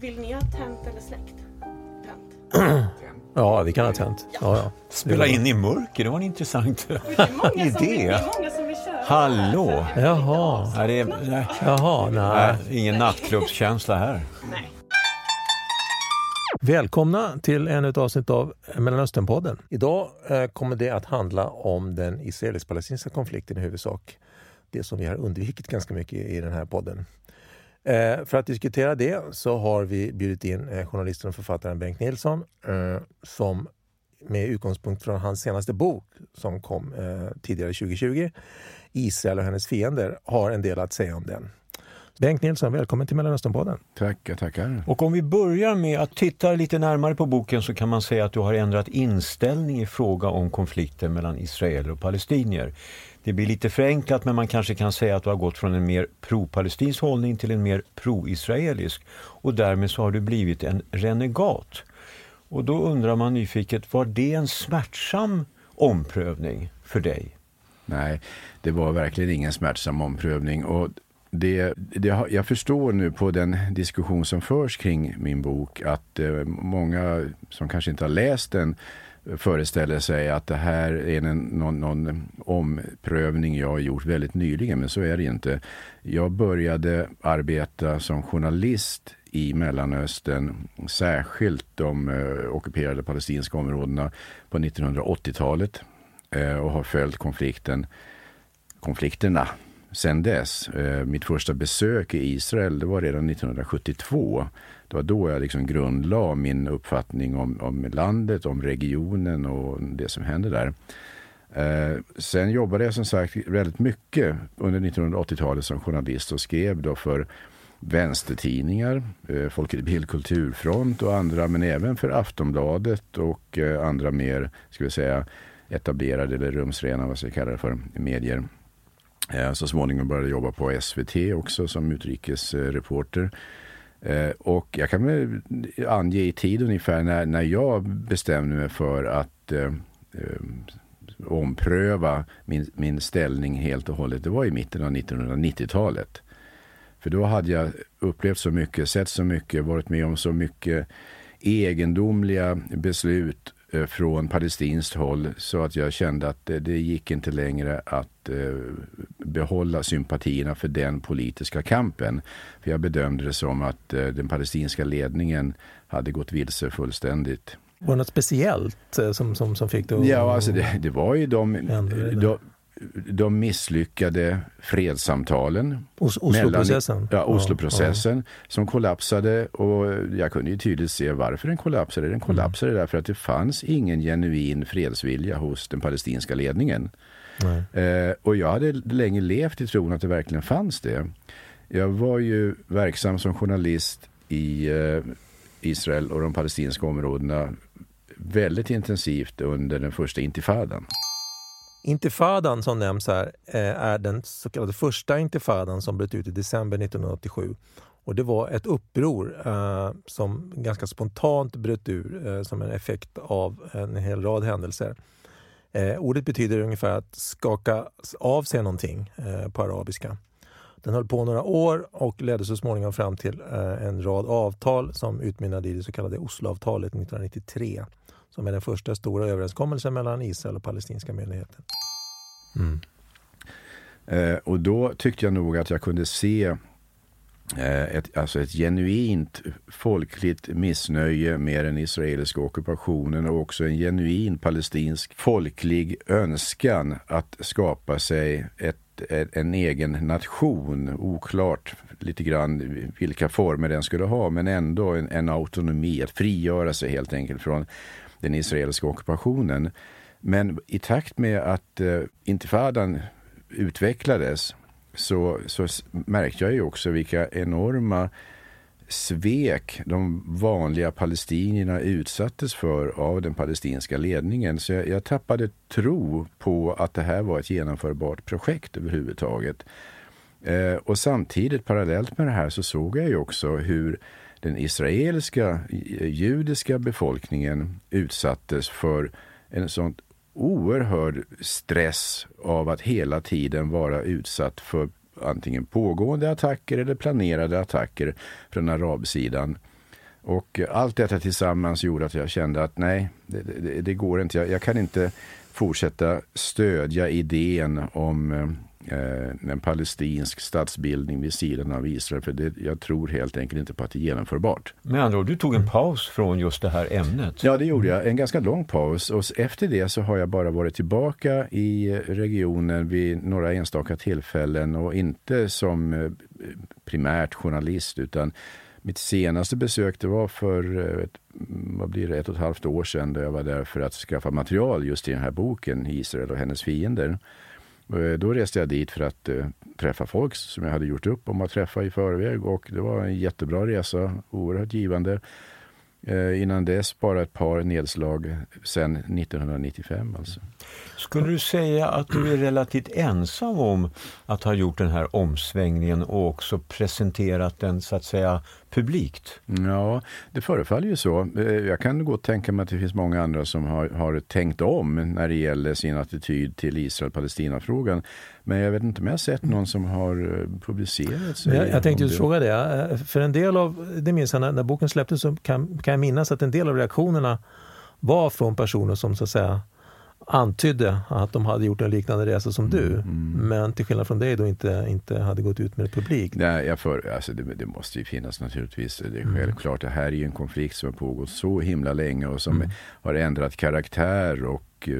Vill ni ha tänt eller släckt? Tänt. Ja, vi kan ha tänt. Ja, ja. Spela in i mörker, det var en intressant som det idé. är många som vill köra. Hallå! Jaha, Nej, det är, nej, jaha, nej. nej, ingen nattklubbskänsla här. Nej. Välkomna till ännu ett avsnitt av Mellanösternpodden. Idag eh, kommer det att handla om den israelisk-palestinska konflikten i huvudsak. Det som vi har undvikit ganska mycket i den här podden. Eh, för att diskutera det så har vi bjudit in eh, journalisten och författaren Bengt Nilsson eh, som med utgångspunkt från hans senaste bok som kom eh, tidigare 2020, Israel och hennes fiender, har en del att säga om den. Bengt Nilsson, välkommen till Mellanösternpodden. Tackar, tackar. Och om vi börjar med att titta lite närmare på boken så kan man säga att du har ändrat inställning i fråga om konflikten mellan israeler och palestinier. Det blir lite förenklat men man kanske kan säga att du har gått från en mer pro-palestinsk hållning till en mer pro-israelisk och därmed så har du blivit en renegat. Och då undrar man nyfiket, var det en smärtsam omprövning för dig? Nej, det var verkligen ingen smärtsam omprövning. Och det, det, jag förstår nu på den diskussion som förs kring min bok att eh, många som kanske inte har läst den föreställer sig att det här är en, någon, någon omprövning jag har gjort väldigt nyligen, men så är det inte. Jag började arbeta som journalist i Mellanöstern, särskilt de eh, ockuperade palestinska områdena på 1980-talet eh, och har följt konflikten, konflikterna sen dess. Eh, mitt första besök i Israel det var redan 1972. Det var då jag liksom grundlade min uppfattning om, om landet, om regionen och det som hände där. Eh, sen jobbade jag som sagt väldigt mycket under 1980-talet som journalist och skrev då för vänstertidningar, eh, Folket i Bild Kulturfront och andra, men även för Aftonbladet och eh, andra mer, ska vi säga, etablerade eller rumsrena, vad ska jag kalla det för, medier. Eh, Så småningom började jag jobba på SVT också som utrikesreporter. Eh, Eh, och jag kan väl ange i tid ungefär när, när jag bestämde mig för att eh, eh ompröva min, min ställning helt och hållet. Det var i mitten av 1990-talet. För då hade jag upplevt så mycket, sett så mycket, varit med om så mycket egendomliga beslut från palestinskt håll så att jag kände att det, det gick inte längre att eh, behålla sympatierna för den politiska kampen. För jag bedömde det som att eh, den palestinska ledningen hade gått vilse fullständigt. Var det något speciellt eh, som, som, som fick dig att... Ja, alltså det, det var ju de, de, de misslyckade fredssamtalen. Os- Osloprocessen? Mellan, ja, Osloprocessen som kollapsade och jag kunde ju tydligt se varför den kollapsade. Den kollapsade därför att det fanns ingen genuin fredsvilja hos den palestinska ledningen. Eh, och jag hade länge levt i tron att det verkligen fanns det. Jag var ju verksam som journalist i eh, Israel och de palestinska områdena väldigt intensivt under den första intifadan. Intifadan som nämns här eh, är den så kallade första intifadan som bröt ut i december 1987. Och det var ett uppror eh, som ganska spontant bröt ur eh, som en effekt av en hel rad händelser. Eh, ordet betyder ungefär att skaka av sig någonting eh, på arabiska. Den höll på några år och ledde så småningom fram till eh, en rad avtal som utmynnade i det så kallade Osloavtalet 1993 som är den första stora överenskommelsen mellan Israel och palestinska myndigheten. Mm. Eh, och då tyckte jag nog att jag kunde se eh, ett, alltså ett genuint folkligt missnöje med den israeliska ockupationen och också en genuin palestinsk folklig önskan att skapa sig ett, ett, en egen nation. Oklart lite grann vilka former den skulle ha, men ändå en, en autonomi, att frigöra sig helt enkelt från den israeliska ockupationen. Men i takt med att eh, intifadan utvecklades så, så märkte jag ju också vilka enorma svek de vanliga palestinierna utsattes för av den palestinska ledningen. Så jag, jag tappade tro på att det här var ett genomförbart projekt överhuvudtaget. Eh, och samtidigt parallellt med det här så såg jag ju också hur den israeliska eh, judiska befolkningen utsattes för en sån oerhörd stress av att hela tiden vara utsatt för antingen pågående attacker eller planerade attacker från arabsidan. Och allt detta tillsammans gjorde att jag kände att nej, det, det, det går inte. Jag, jag, kan inte fortsätta stödja idén om eh, eh, en palestinsk statsbildning vid sidan av Israel. För det, jag tror helt enkelt inte på att det är genomförbart. Med andra ord, du tog en paus från just det här ämnet? Ja, det gjorde jag. En ganska lång paus. Och efter det så har jag bara varit tillbaka i regionen vid några enstaka tillfällen och inte som eh, primärt journalist utan mitt senaste besök det var för eh, ett, vad blir det, ett och ett halvt år sedan då jag var där för att skaffa material just till den här boken Israel och hennes fiender. Eh, då reste jag dit för att eh, träffa folk som jag hade gjort upp om att träffa i förväg och det var en jättebra resa, oerhört givande. Eh, innan dess bara ett par nedslag sen 1995 alltså. Skulle du säga att du är relativt ensam om att ha gjort den här omsvängningen och också presenterat den så att säga publikt? Ja, det förefaller ju så. Eh, jag kan gott tänka mig att det finns många andra som har, har tänkt om när det gäller sin attityd till Israel-Palestina-frågan. Men jag vet inte om jag har sett någon som har eh, publicerat sig. Jag, jag tänkte just fråga det. Eh, för en del av, det minns jag när, när boken släpptes så kan, kan jag minnas att en del av reaktionerna var från personer som så att säga antydde att de hade gjort en liknande resa som du. Mm. mm. Men till skillnad från dig då inte, inte hade gått ut med publik. Nej, jag för, alltså det, det måste ju finnas naturligtvis. Det är mm. självklart. Det här är ju en konflikt som har pågått så himla länge och som mm. har ändrat karaktär. Och eh,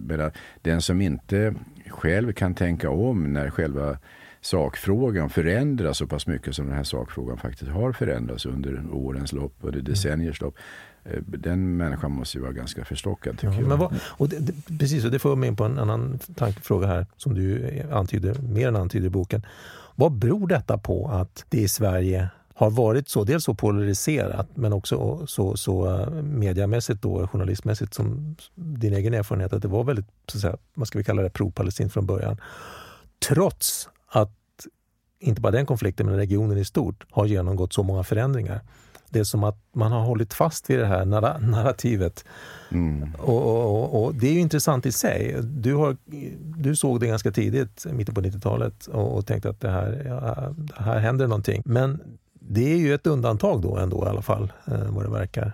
medan, den som inte själv kan tänka om när själva sakfrågan förändras så pass mycket som den här sakfrågan faktiskt har förändrats under årens lopp, och mm. decenniers lopp. Eh, den människan måste ju vara ganska förstockad. Ja, men vad, och det, det, precis, och det får mig in på en annan tankefråga här som du antyder, mer än antyder i boken. Vad beror detta på att det i Sverige har varit så, dels så polariserat men också så, så eh, mediamässigt då, journalistmässigt som din egen erfarenhet att det var väldigt, så att säga, vad ska vi kalla det, pro-palestint från början. Trots att inte bara den konflikten men regionen i stort har genomgått så många förändringar det är som att man har hållit fast vid det här narrativet. Mm. Och, och, och, Det är ju intressant i sig. Du, har, du såg det ganska tidigt, mitten på 90-talet, och, och, tänkte att det här, ja, det här händer någonting. Men det är ju ett undantag då ändå i alla fall, eh, vad det verkar.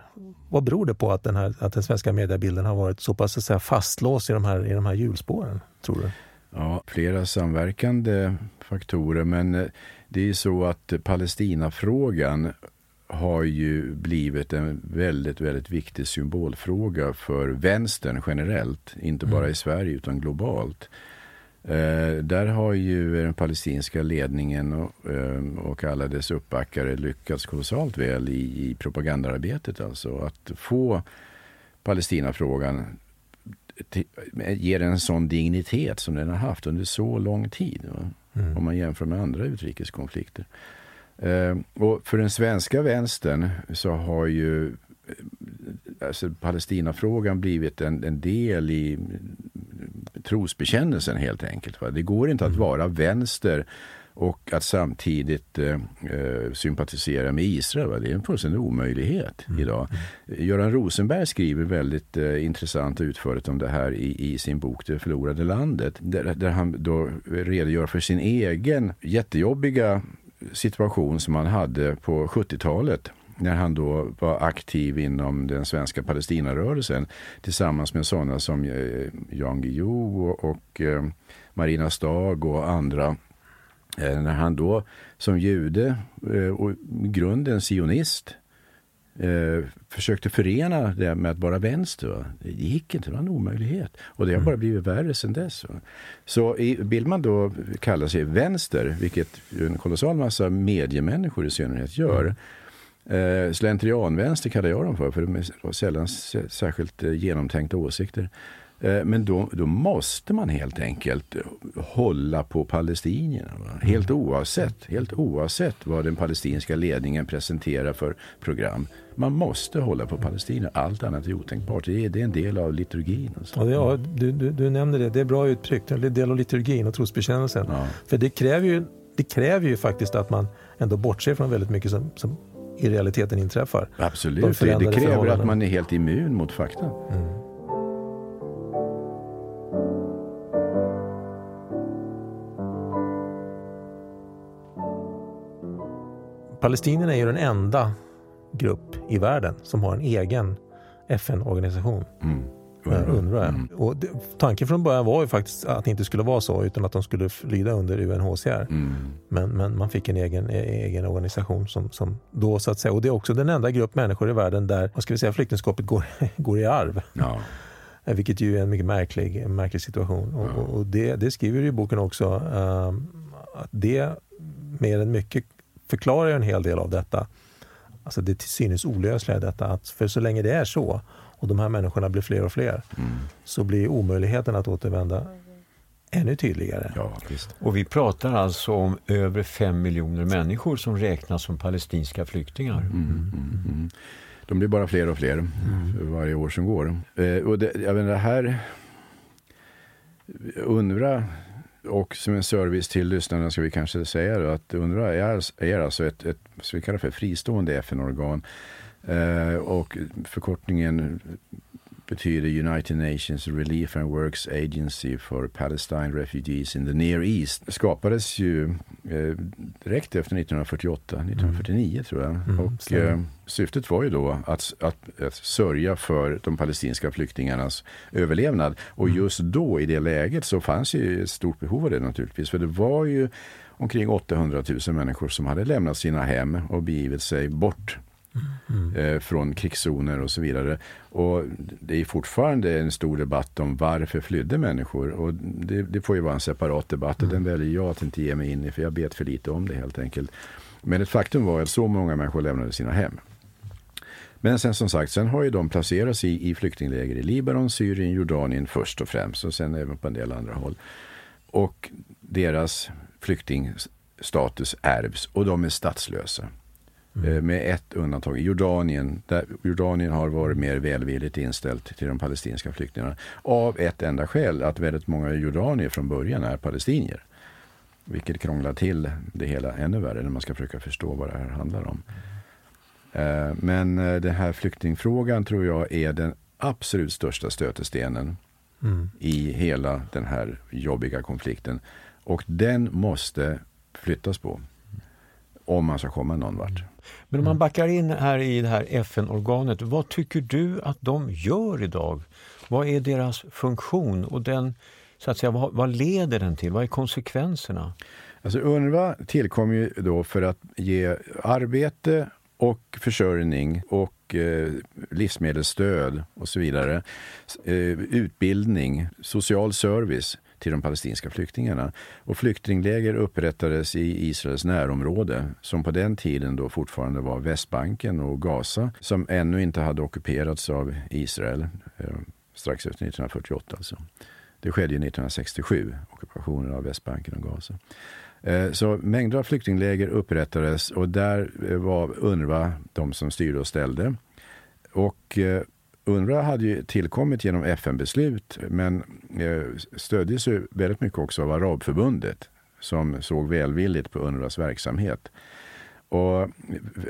Vad beror det på att den, här, att den svenska mediebilden har varit så pass så säga, fastlåst i de, här, i de här hjulspåren, tror du? Ja, flera samverkande faktorer, men eh, det är ju så att Palestinafrågan har ju blivit en väldigt, väldigt viktig symbolfråga för vänstern generellt. Inte bara mm. i Sverige utan globalt. Eh, där har ju den palestinska ledningen och, eh, och alla dess uppbackare lyckats kolossalt väl i, i propagandaarbetet. Alltså att få Palestinafrågan ger den en sån dignitet som den har haft under så lång tid. Mm. Om man jämför med andra utrikeskonflikter. Eh, och för den svenska vänstern så har ju eh, alltså Palestinafrågan blivit en, en del i trosbekännelsen helt enkelt. Va? Det går inte att mm. vara vänster och att samtidigt eh, eh, sympatisera med Israel. Va? Det är en fullständig omöjlighet mm. idag. Mm. Göran Rosenberg skriver väldigt eh, intressant och utförligt om det här i, i sin bok Det förlorade landet. Där, där han då redogör för sin egen jättejobbiga situation som han hade på 70-talet när han då var aktiv inom den svenska Palestinarörelsen tillsammans med sådana som eh, Jan Guillou och eh, Marina Stag och andra. Eh, när han då som jude och i grunden sionist eh, försökte förena det med att vara vänster. Va? Det gick inte, det var en omöjlighet. Och det har bara mm. blivit värre sedan dess. Va? Så i, vill man då kalla sig vänster, vilket en kolossal massa mediemänniskor i synnerhet gör, mm. eh, slentrianvänster kallar jag dem för, för de är sällan särskilt eh, genomtänkta åsikter. Eh, men då, då, måste man helt enkelt hålla på palestinierna. Va? Helt, mm. oavsett, helt oavsett vad den palestinska ledningen presenterar för program. Man måste hålla på palestinierna. Allt annat är otänkbart. Det är, det är en del av liturgin. Alltså. Ja, du, du, du nämnde det. Det är bra uttryckt. Det är en del av liturgin och trosbekännelsen. Ja. För det kräver, ju, det kräver ju faktiskt att man ändå bortser från väldigt mycket som, som i realiteten inträffar. Absolut. De det, det kräver att man är helt immun mot fakta. Mm. Palestinierna är ju den enda grupp i världen som har en egen FN-organisation. Mm. UNRWA. UNRWA. Mm. Och det, tanken från början var ju faktiskt att det inte skulle vara så utan att de skulle lyda under UNHCR. Mm. Men, men man fick en egen, egen organisation som, som då så att säga, och det är också den enda grupp människor i världen där vad ska vi säga, flyktingskapet går, går i arv. Ja. Eh, vilket ju är en mycket märklig, märklig situation. Ja. Och, och det, det, skriver du i boken också. Um, att det mer än mycket förklarar en hel del av detta. Alltså det till synes olösliga i detta. Att för så länge det är så och de här människorna blir fler och fler mm. så blir omöjligheten att återvända ännu tydligare. Ja, visst. Och vi pratar alltså om över fem miljoner människor som räknas som palestinska flyktingar. Mm, mm, mm. De blir bara fler och fler mm. för varje år som går. Eh, och det, jag menar, det här... UNRWA och som en service till lyssnarna ska vi kanske säga att UNRWA är, är alltså ett, ett, så vi kallar för fristående FN-organ. Eh, och förkortningen betyder United Nations Relief and Works Agency for Palestine Refugees in the Near East. Det skapades ju eh, direkt efter 1948, 1949 mm. tror jag. Mm, och eh, syftet var ju då att, att, att sörja för de palestinska flyktingarnas överlevnad. Och mm. just då i det läget så fanns ju ett stort behov av det naturligtvis. För det var ju omkring 800 000 människor som hade lämnat sina hem och begivit sig bort Mm. Eh, från krigszoner och så vidare. Och det är fortfarande en stor debatt om varför flydde människor. Och det, det får ju vara en separat debatt och mm. den väljer jag att inte ge mig in i för jag vet för lite om det helt enkelt. Men ett faktum var att så många människor lämnade sina hem. Men sen som sagt, sen har ju de placerats i, i flyktingläger i Libanon, Syrien, Jordanien först och främst och sen även på en del andra håll. Och deras flyktingstatus ärvs och de är statslösa. Mm. Eh, med ett undantag, Jordanien. Där Jordanien har varit mer välvilligt inställt till de palestinska flyktingarna. Av ett enda skäl, att väldigt många jordanier från början är palestinier. Vilket krånglar till det hela ännu värre när man ska försöka förstå vad det här handlar om. Eh, men eh, den här flyktingfrågan tror jag är den absolut största stötestenen mm. i hela den här jobbiga konflikten. Och den måste flyttas på om man ska komma någon vart. Men om man backar in här i det här FN-organet, vad tycker du att de gör idag? Vad är deras funktion och den, så att säga, vad, vad leder den till? Vad är konsekvenserna? Alltså UNRWA tillkom ju då för att ge arbete och försörjning och eh, livsmedelsstöd och så vidare. Eh, utbildning, social service till de palestinska flyktingarna. Och flyktingläger upprättades i Israels närområde som på den tiden då fortfarande var Västbanken och Gaza som ännu inte hade ockuperats av Israel eh, strax efter 1948. Alltså. Det skedde 1967, ockupationen av Västbanken och Gaza. Eh, så mängder av flyktingläger upprättades och där eh, var UNRWA de som styrde och ställde. Och UNRWA hade ju tillkommit genom FN-beslut men eh, stöddes ju väldigt mycket också av Arabförbundet som såg välvilligt på UNRWAs verksamhet. Och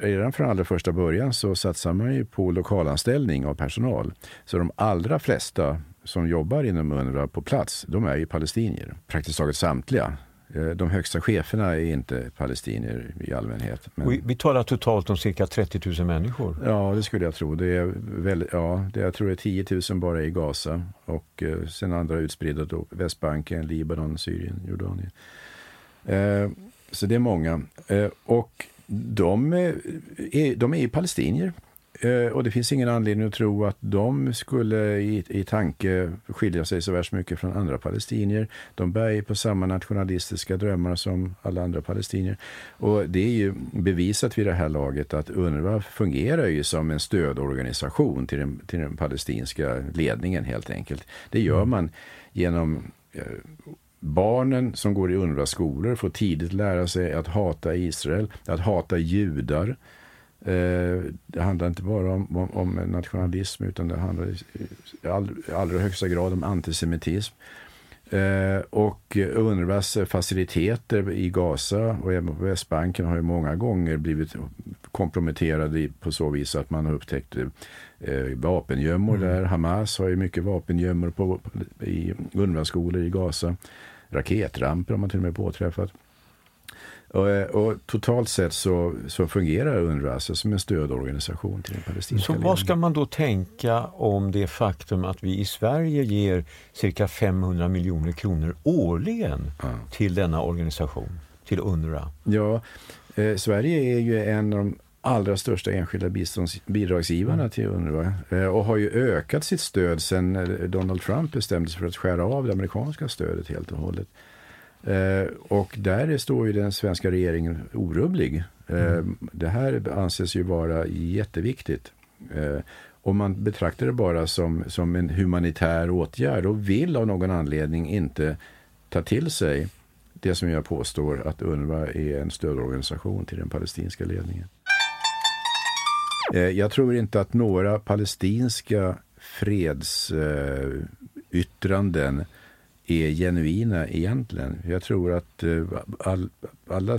redan från allra första början så satsar man ju på lokalanställning av personal. Så de allra flesta som jobbar inom UNRWA på plats, de är ju palestinier. Praktiskt taget samtliga. Eh, de högsta cheferna är inte palestinier i allmänhet. Men... Vi, vi talar totalt om cirka 30 000 människor. Ja, det skulle jag tro. Det är väl, ja, det, jag tror det är 10 000 bara i Gaza och eh, sen andra utspridda på Västbanken, Libanon, Syrien, Jordanien. Eh, så det är många. Eh, och de är, de är palestinier. Eh, och det finns ingen anledning att tro att de skulle i, i tanke skilja sig så värst mycket från andra palestinier. De bär ju på samma nationalistiska drömmar som alla andra palestinier. Och det är ju bevisat vid det här laget att UNRWA fungerar ju som en stödorganisation till den, till den palestinska ledningen helt enkelt. Det gör man genom eh, Barnen som går i UNRWA-skolor får tidigt lära sig att hata Israel, att hata judar, Eh, det handlar inte bara om, om, om nationalism utan det handlar i all, allra högsta grad om antisemitism. Eh, och UNRWAs faciliteter i Gaza och även på Västbanken har ju många gånger blivit komprometterade på så vis att man har upptäckt eh, vapengömmor mm. där. Hamas har ju mycket vapengömmor på, i UNRWA-skolor i Gaza. Raketramper har man till och med påträffat. Och, och, totalt sett så, så fungerar UNRWA alltså som en stödorganisation till den palestinska Så vad ska man då tänka om det faktum att vi i Sverige ger cirka 500 miljoner kronor årligen ja. till denna organisation, till UNRWA? Ja, eh, Sverige är ju en av de allra största enskilda bidragsgivarna till UNRWA eh, och har ju ökat sitt stöd sen eh, Donald Trump bestämde sig för att skära av det amerikanska stödet helt och hållet. Eh, och där står ju den svenska regeringen orubblig. Mm. Det här anses ju vara jätteviktigt. Om man betraktar det bara som, som en humanitär åtgärd och vill av någon anledning inte ta till sig det som jag påstår att UNRWA är en stödorganisation till den palestinska ledningen. Jag tror inte att några palestinska fredsyttranden är genuina egentligen. Jag tror att eh, all, alla eh,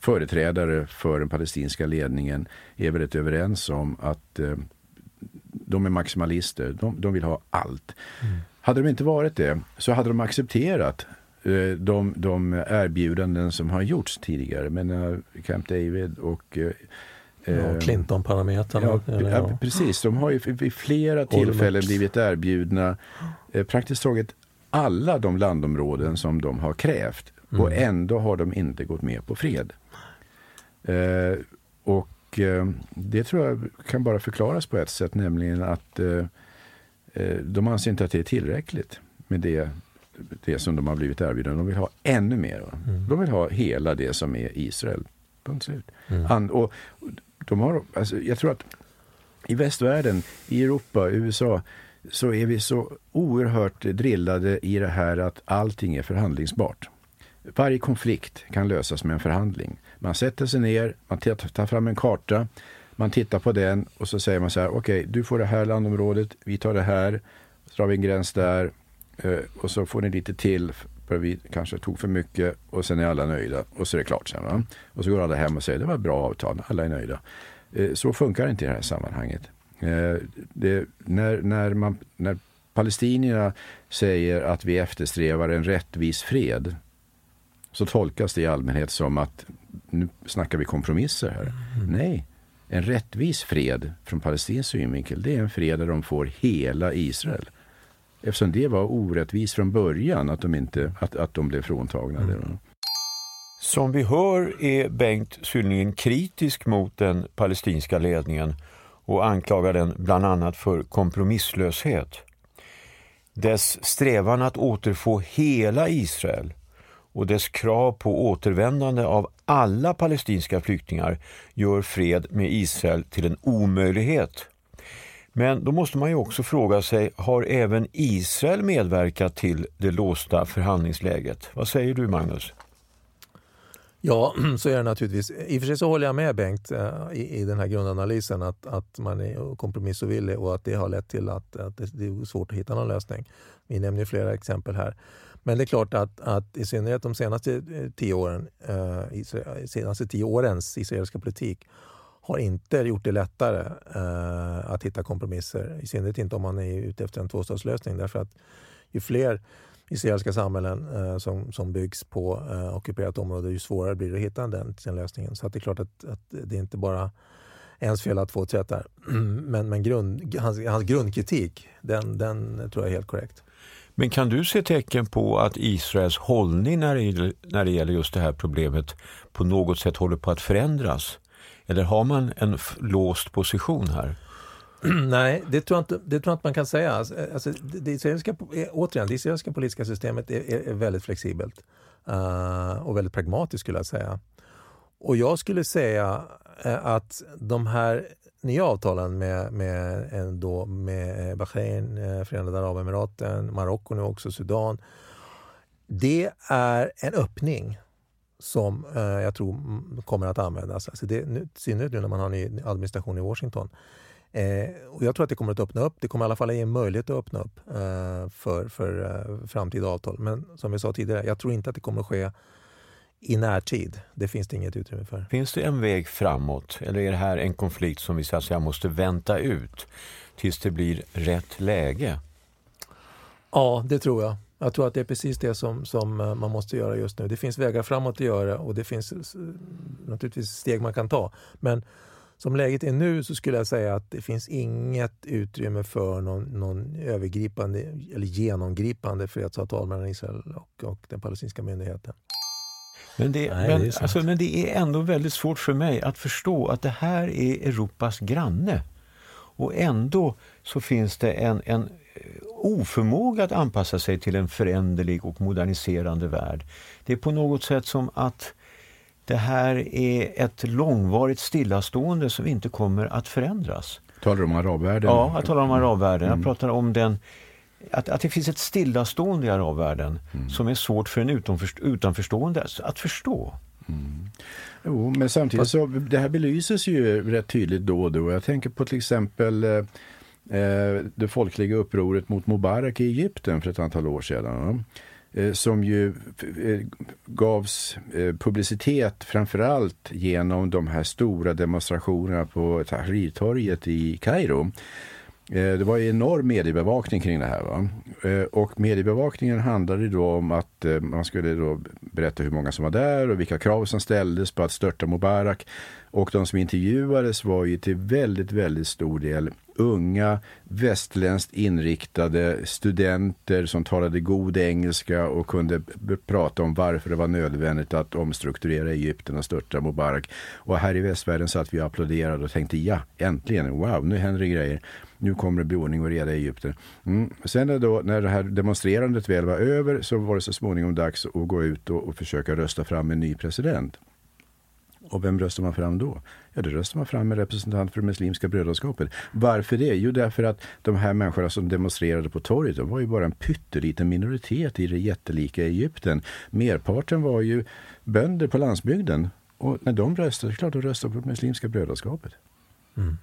företrädare för den palestinska ledningen är väldigt överens om att eh, de är maximalister. De, de vill ha allt. Mm. Hade de inte varit det så hade de accepterat de, de erbjudanden som har gjorts tidigare. Men Camp David och Ja, Clinton-parametern. Ja, ja, precis. De har ju vid flera tillfällen blivit erbjudna praktiskt taget alla de landområden som de har krävt mm. och ändå har de inte gått med på fred. Eh, och eh, det tror jag kan bara förklaras på ett sätt, nämligen att eh, eh de anser inte att det är tillräckligt med det, det som de har blivit erbjudna. De vill ha ännu mer. Mm. De vill ha hela det som är Israel. Punkt slut. Mm. And, och de har, alltså, jag tror att i västvärlden, i Europa, USA, så är vi så oerhört drillade i det här att allting är förhandlingsbart. Varje konflikt kan lösas med en förhandling. Man sätter sig ner, man tar fram en karta, man tittar på den och så säger man så här, okej, okay, du får det här landområdet, vi tar det här, så drar vi en gräns där eh, och så får ni lite till för vi kanske tog för mycket och sen är alla nöjda och så är det klart sen. Va? Och så går alla hem och säger det var ett bra avtal, alla är nöjda. Eh, så funkar det inte i det här sammanhanget. Eh, det, när, när, man, när palestinierna säger att vi eftersträvar en rättvis fred så tolkas det i allmänhet som att nu snackar vi kompromisser här. Mm. Nej, en rättvis fred från palestinsk synvinkel det är en fred där de får hela Israel. Eftersom det var orättvist från början att de, inte, att, att de blev fråntagna mm. Som vi hör är Bengt synnerligen kritisk mot den palestinska ledningen och anklagar den bland annat för kompromisslöshet. Dess strävan att återfå hela Israel och dess krav på återvändande av alla palestinska flyktingar gör fred med Israel till en omöjlighet. Men då måste man ju också fråga sig, har även Israel medverkat till det låsta förhandlingsläget? Vad säger du Magnus? Ja, så är det naturligtvis. I och för sig så håller jag med Bengt eh, i, i den här grundanalysen att, att man är kompromissovillig och att det har lett till att, att det är svårt att hitta någon lösning. Vi nämner flera exempel här. Men det är klart att, att i synnerhet de senaste eh, tio åren, eh, senaste tio årens israeliska politik har inte gjort det lättare eh, att hitta kompromisser. I synnerhet inte om man är ute efter en tvåstatslösning därför att ju fler israeliska samhällen eh, som, som byggs på eh, ockuperat område, ju svårare blir det att hitta den, den lösningen. Så att det är klart att, att det är inte bara ens fel att få ett där. Men, men grund, hans, hans grundkritik, den, den tror jag är helt korrekt. Men kan du se tecken på att Israels hållning när det, när det gäller just det här problemet på något sätt håller på att förändras? Eller har man en låst position här? Nej, det tror, jag inte, det tror jag inte man kan säga. Alltså, eh, alltså det, israeliska, eh, återigen, det israeliska politiska systemet är, är, är väldigt flexibelt uh, och väldigt pragmatiskt skulle jag säga. Och jag skulle säga uh, att de här nya avtalen med, med, då, med Bahrain, uh, Förenade Arabemiraten, Marocko nu också, Sudan. Det är en öppning som eh, jag tror kommer att användas. Alltså det, nu, I synnerhet nu när man har ny administration i Washington. Eh, och jag tror att det kommer att öppna upp. Det kommer i alla fall ge en möjlighet att öppna upp eh, för, för eh, framtida avtal. Men som vi sa tidigare, jag tror inte att det kommer att ske i närtid. Det finns det inget utrymme för. Finns det en väg framåt eller är det här en konflikt som vi så att säga, måste vänta ut tills det blir rätt läge? Ja, det tror jag. Jag tror att det är precis det som, som eh, man måste göra just nu. Det finns vägar framåt att göra och det finns s- naturligtvis steg man kan ta. Men som läget är nu så skulle jag säga att det finns inget utrymme för någon, någon övergripande eller genomgripande fredsavtal mellan Israel och, och den palestinska myndigheten. Men det, Nej, det är men, sant. alltså, men det är ändå väldigt svårt för mig att förstå att det här är Europas granne. Och ändå så finns det en, en eh, oförmåga att anpassa sig till en föränderlig och moderniserande värld. Det är på något sätt som att det här är ett långvarigt stillastående som inte kommer att förändras. Talar du om arabvärlden? Ja, jag talar om arabvärlden. Mm. Jag pratar om den att, att det finns ett stillastående i arabvärlden Mm. som är svårt för en utanförst- utanförstående att förstå. Jo, men samtidigt så, det här belyses ju rätt tydligt då och då. Jag tänker på till exempel eh, eh, det folkliga upproret mot Mubarak i Egypten för ett antal år sedan. Eh, som ju eh, gavs eh, publicitet framförallt genom de här stora demonstrationerna på Tahrirtorget i Kairo. Det var ju enorm mediebevakning kring det här. Va? Och mediebevakningen handlade då om att man skulle då berätta hur många som var där och vilka krav som ställdes på att störta Mubarak. Och de som intervjuades var ju till väldigt, väldigt stor del unga, västländskt inriktade studenter som talade god engelska och kunde prata om varför det var nödvändigt att omstrukturera Egypten och störta Mubarak. Och här i västvärlden satt vi och applåderade och tänkte ja, äntligen, wow, nu händer det grejer. Nu kommer det bli ordning och reda i Egypten. Mm. Sen när, då, när det här demonstrerandet väl var över så var det så småningom dags att gå ut och, och försöka rösta fram en ny president. Och vem röstar man fram då? Ja, då röstar man fram en representant för det Muslimska brödraskapet. Varför det? Jo, därför att de här människorna som demonstrerade på torget, de var ju bara en pytteliten minoritet i det jättelika Egypten. Merparten var ju bönder på landsbygden. Och när de röstade, det är klart de röstade på det Muslimska brödraskapet. Mm.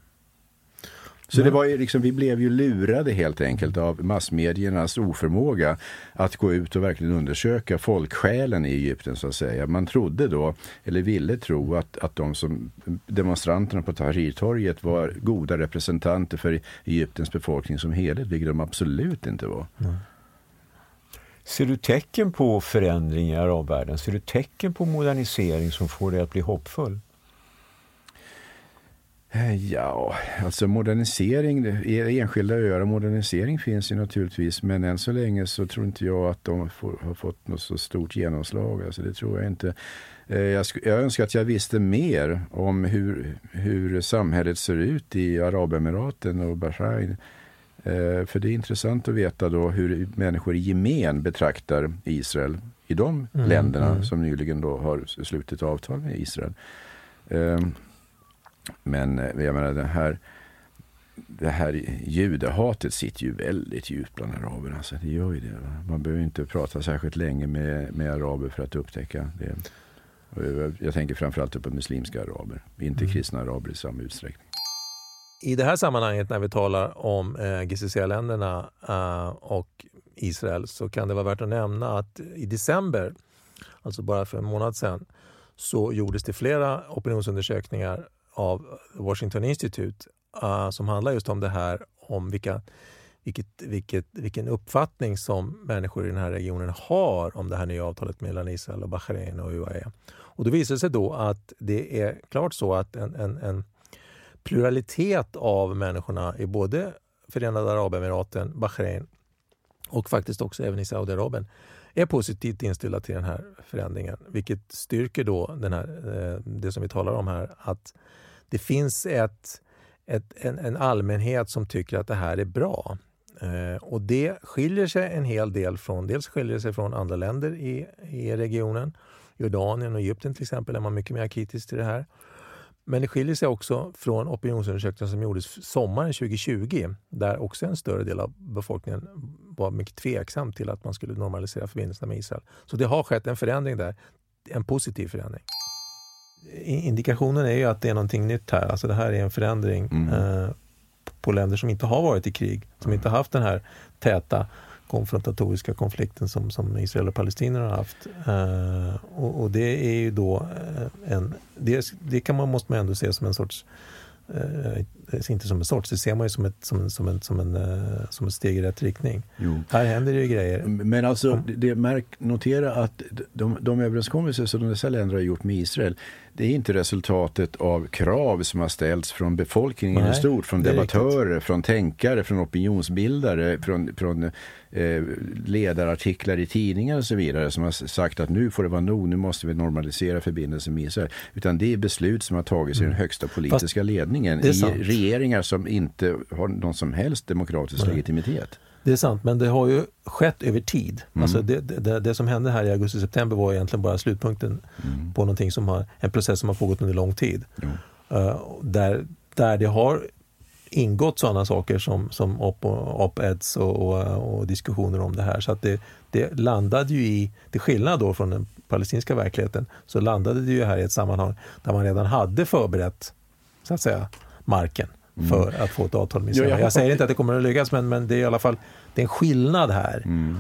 Så det var ju liksom, vi blev ju lurade helt enkelt av massmediernas oförmåga att gå ut och verkligen undersöka folksjälen i Egypten så att säga. Man trodde då, eller ville tro, att, att de som demonstranterna på Tahrirtorget var goda representanter för Egyptens befolkning som helhet, vilket de absolut inte var. Ser du tecken på förändring i arabvärlden? Ser du tecken på modernisering som får dig att bli hoppfull? Eh, Ja, alltså modernisering, enskilda öar och modernisering finns ju naturligtvis, men än så länge så tror inte jag att de får, har fått något så stort genomslag. Alltså det tror jag inte. Eh, Jag, jag önskar att jag visste mer om hur, hur samhället ser ut i Arabemiraten och Bahrain. Eh, För det är intressant att veta då hur människor i gemen betraktar Israel i de Mm, länderna mm. som nyligen då har slutit avtal med Israel. Men eh, jag menar det här, det här judehatet sitter ju väldigt djupt bland araberna. Alltså, det gör ju det. Man behöver inte prata särskilt länge med, med araber för att upptäcka det. Jag tänker framförallt på muslimska araber, inte Mm. kristna araber i samma utsträckning. I det här sammanhanget när vi talar om eh, GCC-länderna eh, och Israel så kan det vara värt att nämna att i december, alltså bara för en månad sedan, så gjordes det flera opinionsundersökningar av Washington Institute uh, som handlar just om det här, om vilka, vilket, vilket, vilken uppfattning som människor i den här regionen har om det här nya avtalet mellan Israel och Bahrain och UAE. Och då visar det sig då att det är klart så att en, en, en pluralitet av människorna i både Förenade Arabemiraten, Bahrain och faktiskt också även i Saudiarabien är positivt inställda till den här förändringen. Vilket styrker då den här, eh, det som vi talar om här, att det finns ett, ett, en, en allmänhet som tycker att det här är bra. Eh, och det skiljer sig en hel del från, dels skiljer det sig från andra länder i, i regionen. Jordanien och Egypten till exempel är man mycket mer kritisk till det här. Men det skiljer sig också från opinionsundersökningar som gjordes sommaren 2020 där också en större del av befolkningen var mycket tveksam till att man skulle normalisera förbindelserna med Israel. Så det har skett en förändring där, en positiv förändring. Indikationen är ju att det är någonting nytt här. Alltså det här är en förändring Mm. eh, på länder som inte har varit i krig, som inte har haft den här täta konfrontatoriska konflikten som, som Israel och Palestina har haft. Eh, och, och det är ju då eh, en, det, det kan man, måste man ändå se som en sorts eh, inte som en sorts, det ser man ju som ett, som, som, en, som, en, eh, som ett steg i rätt riktning. Jo. Här händer det ju grejer. Men alltså, det, märk, notera att de, de överenskommelser som dessa länder har gjort med Israel, det är inte resultatet av krav som har ställts från befolkningen Nej, i stort, från debattörer, från tänkare, från opinionsbildare, från, från eh, ledarartiklar i tidningar och så vidare som har sagt att nu får det vara nog, nu måste vi normalisera förbindelsen med Israel. Utan det är beslut som har tagits i den högsta politiska ledningen det är i. regeringar som inte har någon som helst demokratisk Nej. legitimitet. Det är sant, men det har ju skett över tid. Mm. Alltså det, det, det som hände här i augusti-september var egentligen bara slutpunkten Mm. på någonting som har, en process som har pågått under lång tid. Eh, där, där det har ingått sådana saker som, som op- op-eds och, och, och diskussioner om det här. Så att det, det landade ju i, till skillnad då från den palestinska verkligheten, så landade det ju här i ett sammanhang där man redan hade förberett så att säga, marken för att få ett avtal med Mm. Israel. jag jag, säger inte att det kommer att lyckas, men, men det är i alla fall det är en skillnad här. Mm.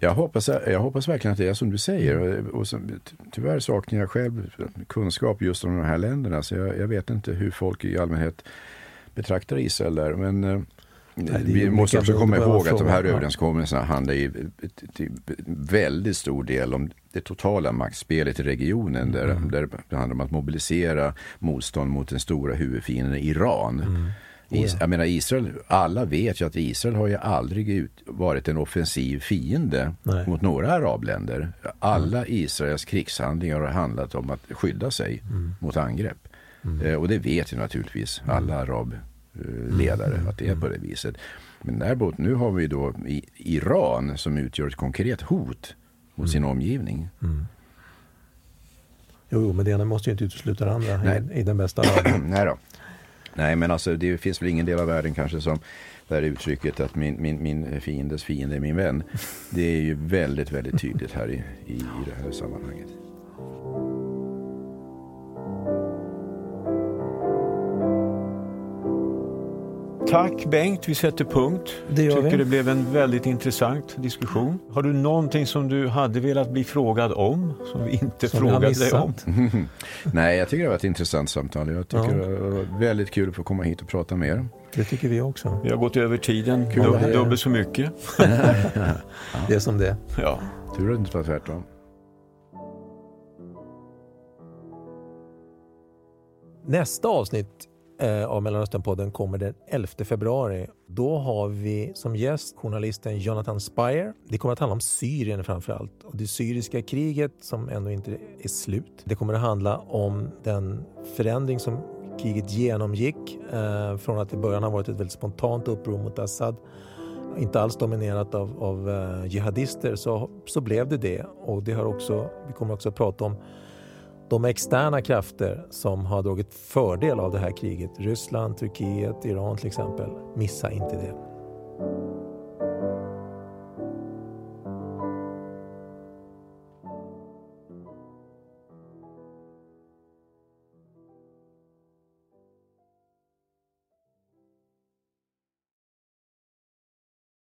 Jag, hoppas, jag hoppas verkligen att det är som du säger. Och, och som, ty- tyvärr saknar jag själv kunskap just om de här länderna. Så jag, jag vet inte hur folk i allmänhet betraktar Israel där. Men är vi ju måste också komma ihåg att de här överenskommelserna handlar i till väldigt stor del om det totala maktspelet i regionen. Där, Mm. där det handlar om att mobilisera motstånd mot den stora huvudfienden Iran. Mm. Is, Oh ja. jag menar Israel, alla vet ju att Israel har ju aldrig ut, varit en offensiv fiende Nej. mot några arabländer. Alla Israels krigshandlingar har handlat om att skydda sig Mm. mot angrepp. Eh, och det vet ju naturligtvis alla arabledare Mm. att det är på det viset. Men däremot, nu har vi då Iran som utgör ett konkret hot mot sin omgivning. Mm. Jo, jo, men det ena måste ju inte utesluta det andra Nej. i, i den bästa av världar. Nej då. Nej, men alltså det finns väl ingen del av världen kanske som där uttrycket att min, min, min fiendes fiende är min vän. Det är ju väldigt, väldigt tydligt här i, i, i det här sammanhanget. Tack Bengt, vi sätter punkt. Det gör tycker vi. det blev en väldigt intressant diskussion. Har du någonting som du hade velat bli frågad om, som vi inte Som frågade dig om? Nej, jag tycker det var ett intressant samtal. Jag tycker Ja. det var väldigt kul att få komma hit och prata med er. Det tycker vi också. Vi har gått över tiden, Kul. Dub- dubbelt så mycket. Det är som det är. Ja. Tur att det inte var tvärtom. Nästa avsnitt Eh, av Mellanösternpodden kommer den 11 februari. Då har vi som gäst journalisten Jonathan Spire. Det kommer att handla om Syrien framför allt och det syriska kriget som ännu inte är slut. Det kommer att handla om den förändring som kriget genomgick eh, från att i början ha varit ett väldigt spontant uppror mot Assad inte alls dominerat av, av eh, jihadister så, så blev det det. Och det har också, vi kommer också att prata om de externa krafter som har dragit fördel av det här kriget. Ryssland, Turkiet, Iran till exempel. Missa inte det.